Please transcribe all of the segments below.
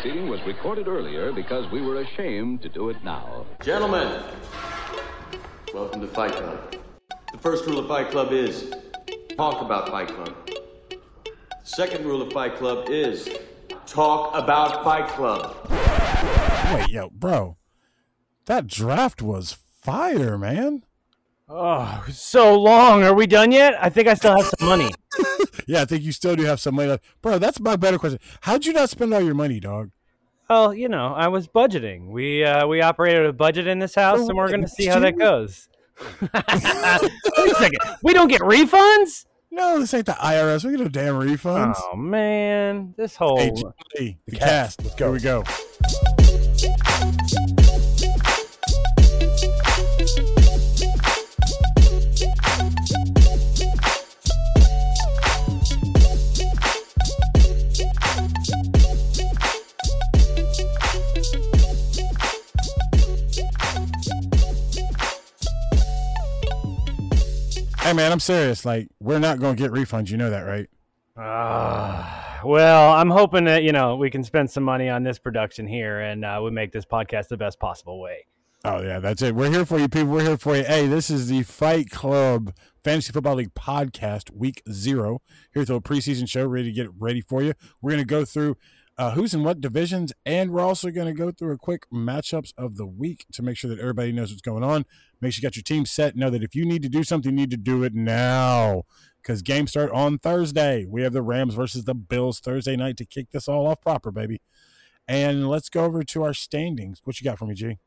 proceeding was recorded earlier because we were ashamed to do it now. Gentlemen, welcome to Fight Club. The first rule of Fight Club is talk about Fight Club. The second rule of Fight Club is talk about Fight Club. Wait, yo, bro, that draft was fire, man. Oh, so long. Are we done yet? I think I still have some money. Yeah, I think you still do have some money left, bro. That's my better question. How'd you not spend all your money, dog? Well, you know, I was budgeting. We uh, we operated a budget in this house, and we're going to see how that goes. Wait a second. We don't get refunds? No, this ain't the IRS. We get no damn refunds. Oh man, this whole Hey, G- the, cast. Let's go. Here we go. Hey man, I'm serious. Like, we're not gonna get refunds. You know that, right? Ah, well, I'm hoping that you know we can spend some money on this production here, and uh, we make this podcast the best possible way. Oh yeah, that's it. We're here for you, people. We're here for you. Hey, this is the Fight Club Fantasy Football League podcast, week zero. Here's a preseason show, ready to get it ready for you. We're gonna go through uh, who's in what divisions, and we're also gonna go through a quick matchups of the week to make sure that everybody knows what's going on. Make sure you got your team set. Know that if you need to do something, you need to do it now because games start on Thursday. We have the Rams versus the Bills Thursday night to kick this all off proper, baby. And let's go over to our standings. What you got for me, G?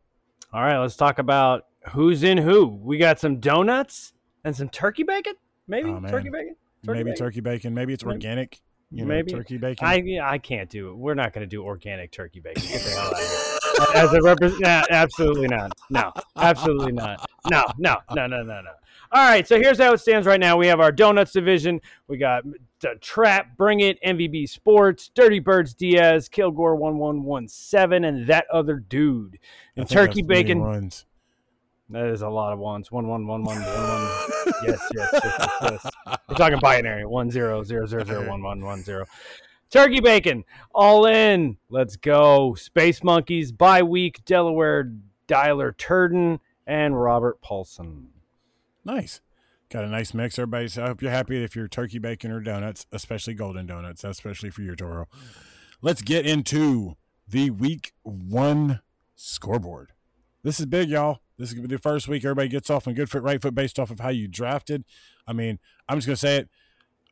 All right, let's talk about who's in who. We got some donuts and some turkey bacon. Maybe Oh, turkey bacon. maybe bacon? turkey bacon. Maybe it's Maybe- organic. You know, maybe. turkey bacon. I I can't do it. We're not going to do organic turkey bacon. Get the hell out of here. As a represent, nah, absolutely not. No, absolutely not. No, no, no, no, no, no. All right, so here's how it stands right now. We have our donuts division. We got the Trap, Bring It, MVB Sports, Dirty Birds, Diaz, Kilgore, one one one seven, and that other dude. And turkey bacon. Runs. That is a lot of ones. One one one one one one. Yes, yes, yes, yes, yes. We're talking binary. One zero zero zero zero one one one zero. Turkey bacon, all in. Let's go. Space Monkeys, bye week, Delaware, Dialer Turden, and Robert Paulson. Nice. Got a nice mix. Everybody, So I hope you're happy if you're turkey bacon or donuts, especially golden donuts, especially for your Toro. Let's get into the week one scoreboard. This is big, y'all. This is gonna be the first week everybody gets off on good foot, right foot based off of how you drafted. I mean, I'm just gonna say it.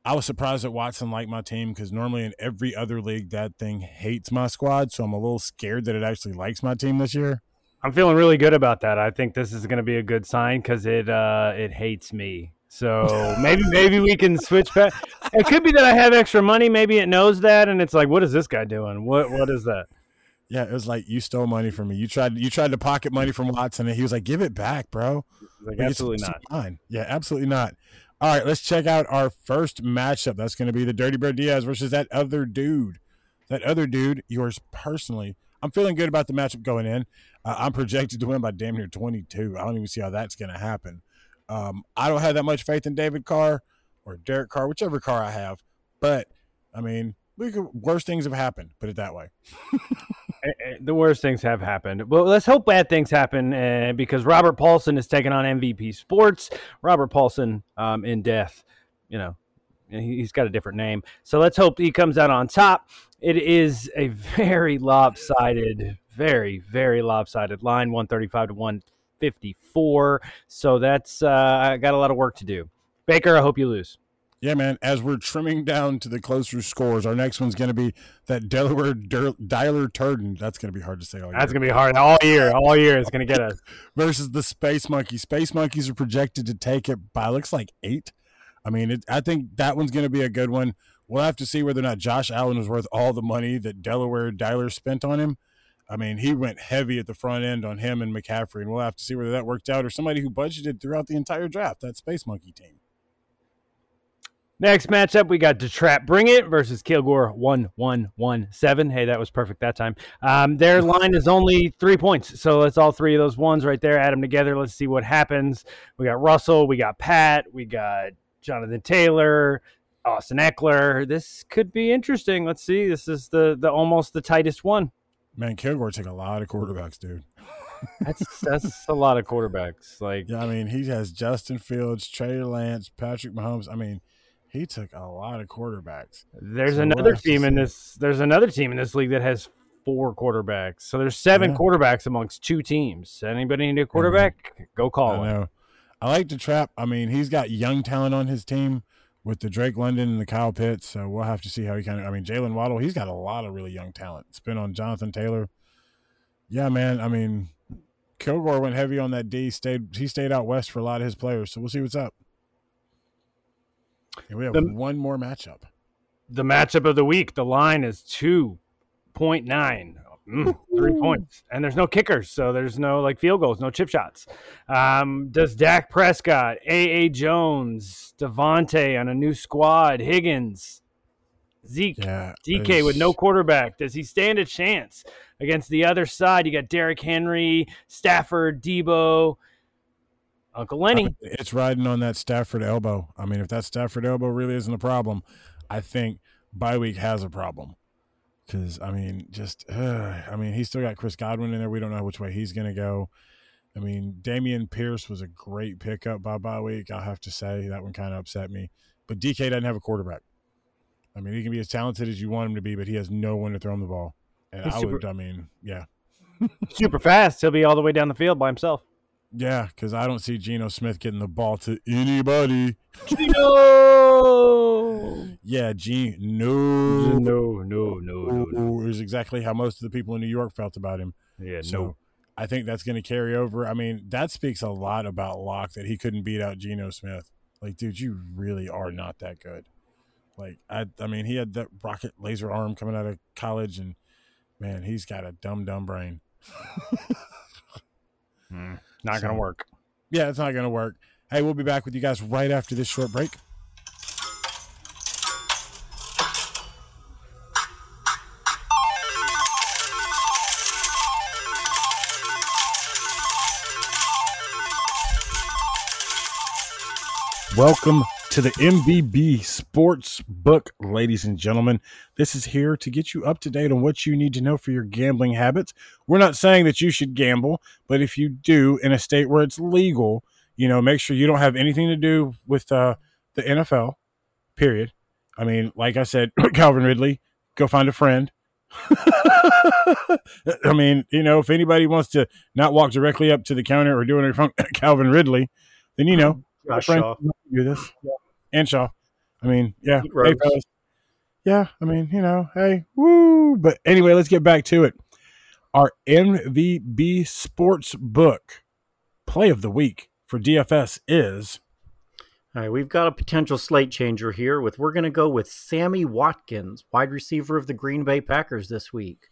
I was surprised that Watson liked my team because normally in every other league that thing hates my squad, so I'm a little scared that it actually likes my team this year. I'm feeling really good about that. I think this is going to be a good sign because it uh, it hates me. So maybe maybe we can switch back. It could be that I have extra money. Maybe it knows that, and it's like, what is this guy doing? What what is that? Yeah, it was like you stole money from me. You tried you tried to pocket money from Watson, and he was like, "Give it back, bro." Like, Like, absolutely not. Yeah, absolutely not. All right, let's check out our first matchup. That's going to be the Dirty Bird Diaz versus that other dude. That other dude, yours personally. I'm feeling good about the matchup going in. Uh, I'm projected to win by damn near 22. I don't even see how that's going to happen. Um, I don't have that much faith in David Carr or Derek Carr, whichever car I have. But I mean, we could, worse things have happened. Put it that way. The worst things have happened. But let's hope bad things happen uh, because Robert Paulson is taking on MVP Sports. Robert Paulson um, in death, you know, he- he's got a different name. So let's hope he comes out on top. It is a very lopsided, very, very lopsided line 135 to 154. So that's, uh, I got a lot of work to do. Baker, I hope you lose. Yeah, man. As we're trimming down to the closer scores, our next one's going to be that Delaware Dur- Dialer Turden. That's going to be hard to say all year. That's going to be hard all year. All year it's going to get us. versus the Space Monkey. Space Monkeys are projected to take it by looks like eight. I mean, it, I think that one's going to be a good one. We'll have to see whether or not Josh Allen was worth all the money that Delaware Dialer spent on him. I mean, he went heavy at the front end on him and McCaffrey, and we'll have to see whether that worked out or somebody who budgeted throughout the entire draft. That Space Monkey team. Next matchup, we got Detrap Bring It versus Kilgore 1117. Hey, that was perfect that time. Um, their line is only three points. So let's all three of those ones right there, add them together. Let's see what happens. We got Russell, we got Pat, we got Jonathan Taylor, Austin Ekeler. This could be interesting. Let's see. This is the the almost the tightest one. Man, Kilgore took a lot of quarterbacks, dude. That's that's a lot of quarterbacks. Like Yeah, I mean, he has Justin Fields, Trey Lance, Patrick Mahomes. I mean, he took a lot of quarterbacks. there's So another team in this. There's another team in this league that has four quarterbacks. So there's seven Yeah. quarterbacks amongst two teams. Anybody need a quarterback? Go call I him. know. I like the trap. I mean, he's got young talent on his team with the Drake London and the Kyle Pitts. So we'll have to see how he kind of. I mean, Jalen Waddle, he's got a lot of really young talent. It's been on Jonathan Taylor. Yeah, man. I mean, Kilgore went heavy on that D. Stayed he stayed out west for a lot of his players. So we'll see what's up. And we have The- one more matchup. The matchup of the week. The line is two point nine. Mm, three points, and there's no kickers, so there's no like field goals, no chip shots. Um, does Dak Prescott, A. A. Jones, Davante on a new squad, Higgins, Zeke, Yeah, DK with no quarterback. Does he stand a chance against the other side? You got Derrick Henry, Stafford, Debo, Uncle Lenny. It's riding on that Stafford elbow. I mean, if that Stafford elbow really isn't a problem, I think bye week has a problem. Because I mean, just uh, I mean, he's still got Chris Godwin in there. We don't know which way he's going to go. I mean, Dameon Pierce was a great pickup by bye week. I'll have to say that one kind of upset me. But DK doesn't have a quarterback. I mean, he can be as talented as you want him to be, but he has no one to throw him the ball. And He's I super- would, I mean, yeah, Super fast. He'll be all the way down the field by himself. Yeah, because I don't see Geno Smith getting the ball to anybody. No. Yeah, G, no, No, no, no, no, no. is exactly how most of the people in New York felt about him. Yeah, So no. I think that's going to carry over. I mean, that speaks a lot about Lock that he couldn't beat out Geno Smith. Like, dude, you really are not that good. Like, I, I mean, he had that rocket laser arm coming out of college, and man, he's got a dumb, dumb brain. Hmm. Not gonna work. Yeah, it's not going to work. Hey, we'll be back with you guys right after this short break. Welcome to the MVB Sports Book, ladies and gentlemen. This is here to get you up to date on what you need to know for your gambling habits. We're not saying that you should gamble, but if you do in a state where it's legal, you know, make sure you don't have anything to do with uh, the NFL, period. I mean, like I said, Calvin Ridley, go find a friend. I mean, you know, if anybody wants to not walk directly up to the counter or do front of Calvin Ridley, then, you know, Josh Shaw. Do this. And Shaw. I mean, yeah. Hey. Yeah, I mean, you know, hey, woo. But anyway, let's get back to it. Our MVB sports book play of the week for DFS is All right, we've got a potential slate changer here. With we're going to go with Sammy Watkins, wide receiver of the Green Bay Packers this week.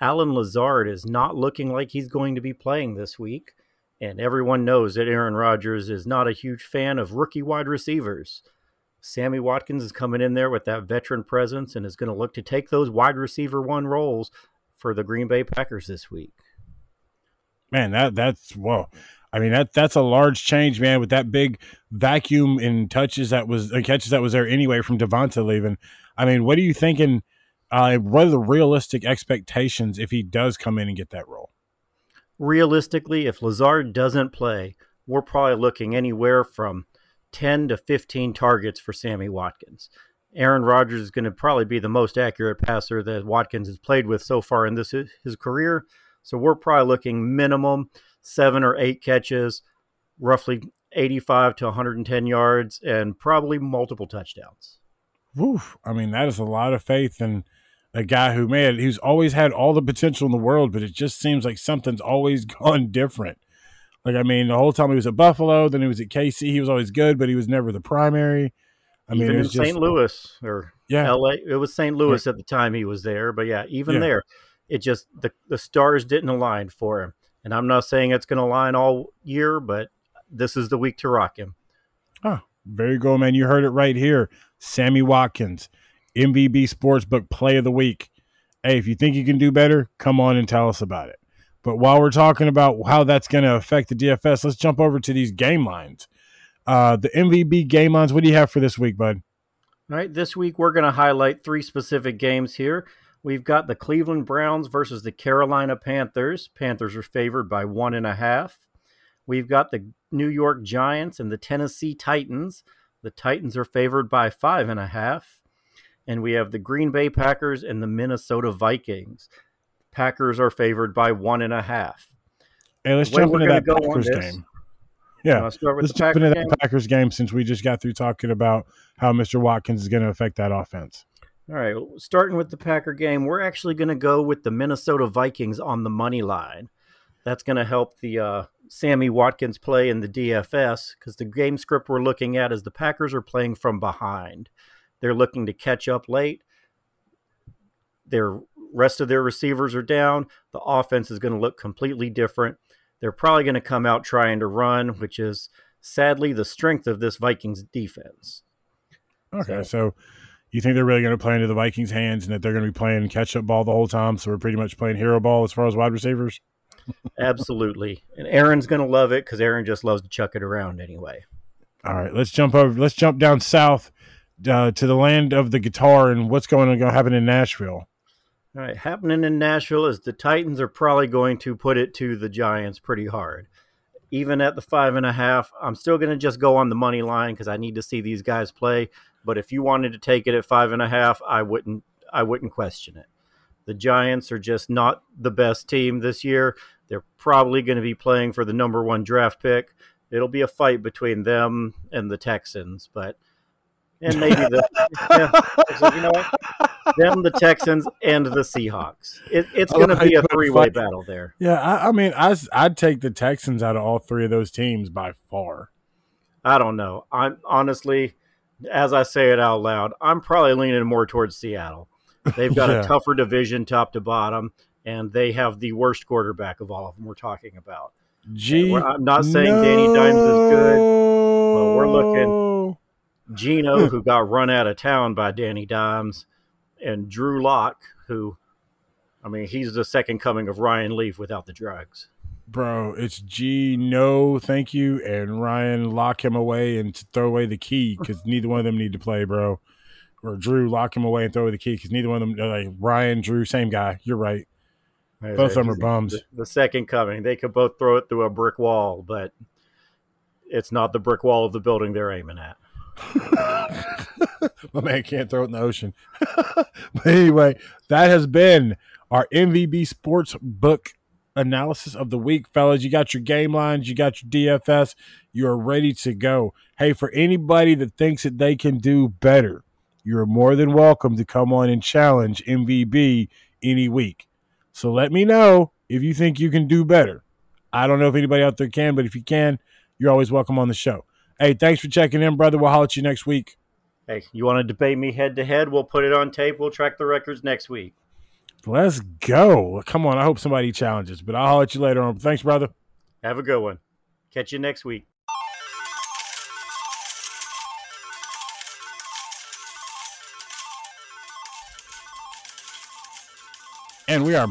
Allen Lazard is not looking like he's going to be playing this week, and everyone knows that Aaron Rodgers is not a huge fan of rookie wide receivers. Sammy Watkins is coming in there with that veteran presence and is going to look to take those wide receiver one roles for the Green Bay Packers this week. man, that that's whoa. I mean that that's a large change, man, with that big vacuum in touches that was uh, catches that was there anyway from Davante leaving. I mean, what are you thinking? Uh, what are the realistic expectations if he does come in and get that role? Realistically, if Lazard doesn't play, we're probably looking anywhere from 10 to 15 targets for Sammy Watkins. Aaron Rodgers is going to probably be the most accurate passer that Watkins has played with so far in this his career. So we're probably looking minimum seven or eight catches, roughly 85 to 110 yards, and probably multiple touchdowns. Woof. I mean, that is a lot of faith in a guy who, man, he's always had all the potential in the world, but it just seems like something's always gone different. Like, I mean, the whole time he was at Buffalo, then he was at KC, he was always good, but he was never the primary. I mean, even it in St. Louis or yeah, LA. It was St. Louis at the time he was there, but yeah, even Yeah. there, it just the the stars didn't align for him. And I'm not saying it's going to align all year, but this is the week to rock him. Oh, very good, man. You heard it right here. Sammy Watkins, MVB Sportsbook Play of the Week. Hey, if you think you can do better, come on and tell us about it. But while we're talking about how that's going to affect the DFS, let's jump over to these game lines. Uh, the MVB game lines. What do you have for this week, bud? All right, this week we're going to highlight three specific games here. We've got the Cleveland Browns versus the Carolina Panthers. Panthers are favored by one and a half. We've got the New York Giants and the Tennessee Titans. The Titans are favored by five and a half. And we have the Green Bay Packers and the Minnesota Vikings. Packers are favored by one and a half. Hey, let's jump into that Packers game. Yeah, Wanna start with let's jump Packers into game? that Packers game since we just got through talking about how Mr. Watkins is going to affect that offense. All right, starting with the Packer game, we're actually going to go with the Minnesota Vikings on the money line. That's going to help the uh, Sammy Watkins play in the DFS because the game script we're looking at is the Packers are playing from behind. They're looking to catch up late. Their rest of their receivers are down. The offense is going to look completely different. They're probably going to come out trying to run, which is sadly the strength of this Vikings defense. Okay, So- so you think they're really going to play into the Vikings' hands and that they're going to be playing catch up ball the whole time? So we're pretty much playing hero ball as far as wide receivers. Absolutely. And Aaron's going to love it because Aaron just loves to chuck it around anyway. All right, let's jump over. Let's jump down south uh, to the land of the guitar and what's going to happen in Nashville. All right. Happening in Nashville is the Titans are probably going to put it to the Giants pretty hard. Even at the five and a half, I'm still going to just go on the money line because I need to see these guys play. But if you wanted to take it at five and a half, I wouldn't. I wouldn't question it. The Giants are just not the best team this year. They're probably going to be playing for the number one draft pick. It'll be a fight between them and the Texans, but and maybe the yeah, so you know what? Them, the Texans, and the Seahawks. It, it's going to be a three-way battle there. Yeah, I, I mean, I, I'd take the Texans out of all three of those teams by far. I don't know. I'm honestly, as I say it out loud, I'm probably leaning more towards Seattle. They've got Yeah. a tougher division, top to bottom, and they have the worst quarterback of all of them. We're talking about. Gee, I'm not saying Danny Dimes is good, but we're looking- Geno, hmm. who got run out of town by Danny Dimes, and Drew Lock, who, I mean, he's the second coming of Ryan Leaf without the drugs. Bro, it's G. No, thank you, and Ryan lock him away and throw away the key because neither one of them need to play, bro. Or Drew lock him away and throw away the key because neither one of them. they're Like Ryan, Drew, same guy. You're right. Both of them are bums. The, the second coming. They could both throw it through a brick wall, but it's not the brick wall of the building they're aiming at. My man can't throw it in the ocean. but anyway, that has been our MVB Sports Book analysis of the week, fellas. You got your game lines, you got your DFS, you are ready to go. Hey, for anybody that thinks that they can do better, you're more than welcome to come on and challenge MVB any week. So let me know if you think you can do better. I don't know if anybody out there can, but if you can, you're always welcome on the show. Hey, thanks for checking in, brother. We'll holler at you next week. Hey, you want to debate me head to head? We'll put it on tape. We'll track the records next week. Let's go. Come on. I hope somebody challenges, but I'll holler at you later on. Thanks, brother. Have a good one. Catch you next week. And we are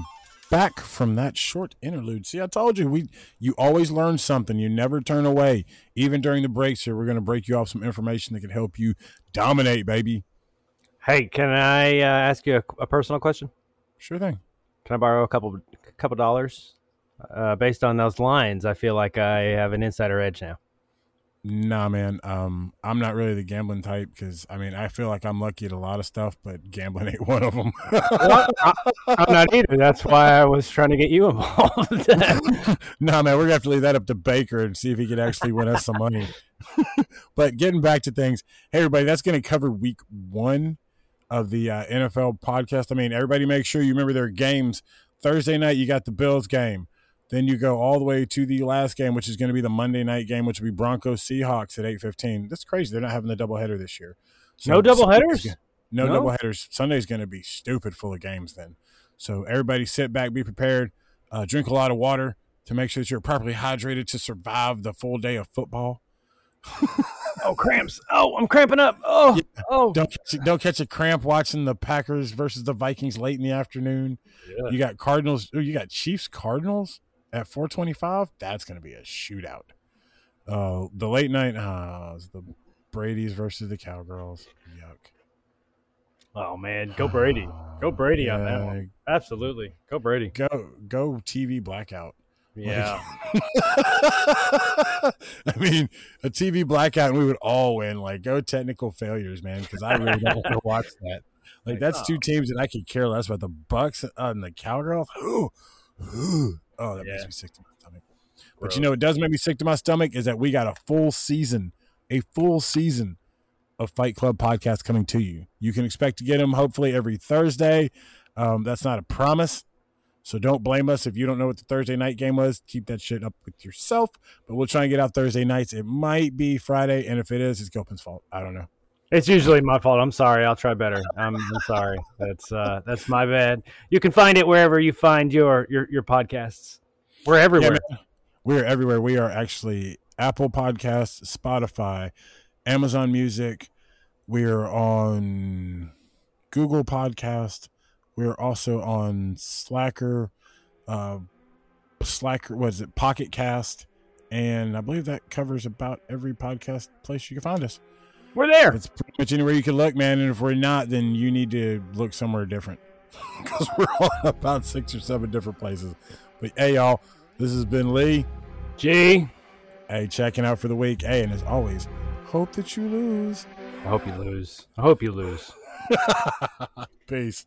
back from that short interlude. See, I told you we you always learn something. You never turn away. Even during the breaks here, we're going to break you off some information that can help you dominate, baby. Hey, can I uh, ask you a, a personal question? Sure thing. Can I borrow a couple a couple dollars? Uh, based on those lines, I feel like I have an insider edge now. Nah, man. Um, I'm not really the gambling type because I mean I feel like I'm lucky at a lot of stuff, but gambling ain't one of them. I'm not either. That's why I was trying to get you involved. no, man, we're gonna have to leave that up to Baker and see if he can actually win us some money. but getting back to things, hey everybody, that's gonna cover week one of the uh, NFL podcast. I mean, everybody, make sure you remember their games. Thursday night, you got the Bills game. Then you go all the way to the last game, which is going to be the Monday night game, which will be Broncos Seahawks at eight fifteen. That's crazy. They're not having the doubleheader this year. No doubleheaders? No, No? doubleheaders. Sunday's going to be stupid full of games then. So everybody sit back, be prepared, uh, drink a lot of water to make sure that you're properly hydrated to survive the full day of football. oh, cramps! Oh, I'm cramping up! Oh, oh! Don't catch, don't catch a cramp watching the Packers versus the Vikings late in the afternoon. Yeah. You got Cardinals. Oh, you got Chiefs Cardinals at 425. That's going to be a shootout. Uh, the late night, uh, the Brady's versus the Cowgirls. Yuck. Oh man, go Brady. Go Brady on that one. Absolutely. Go Brady. Go go TV blackout. Yeah. I mean, a TV blackout and we would all win. Like, go technical failures, man, because I really don't want to watch that. Like, that's two teams that I could care less about. The Bucks and the Cowgirls. Ooh, ooh. Oh, that Yeah. makes me sick to my stomach. But you know, what does make me sick to my stomach is that we got a full season, a full season of Fight Club podcast coming to you. You can expect to get them hopefully every Thursday. Um, that's not a promise. So don't blame us if you don't know what the Thursday night game was. Keep that shit up with yourself. But we'll try and get out Thursday nights. It might be Friday, and if it is, it's Gilpin's fault. I don't know. It's usually my fault. I'm sorry. I'll try better. I'm, I'm sorry. That's uh, that's my bad. You can find it wherever you find your your, your podcasts. We're everywhere. man. We're everywhere. We are actually Apple Podcasts, Spotify, Amazon Music. We're on Google Podcast. We're also on Slacker, uh, Slacker. What is it? Pocket Cast, and I believe that covers about every podcast place you can find us. We're there. It's pretty much anywhere you can look, man. And if we're not, then you need to look somewhere different because we're on about six or seven different places. But hey, y'all, this has been Lee. G. Hey, checking out for the week. Hey, and as always, hope that you lose. I hope you lose. I hope you lose. Peace.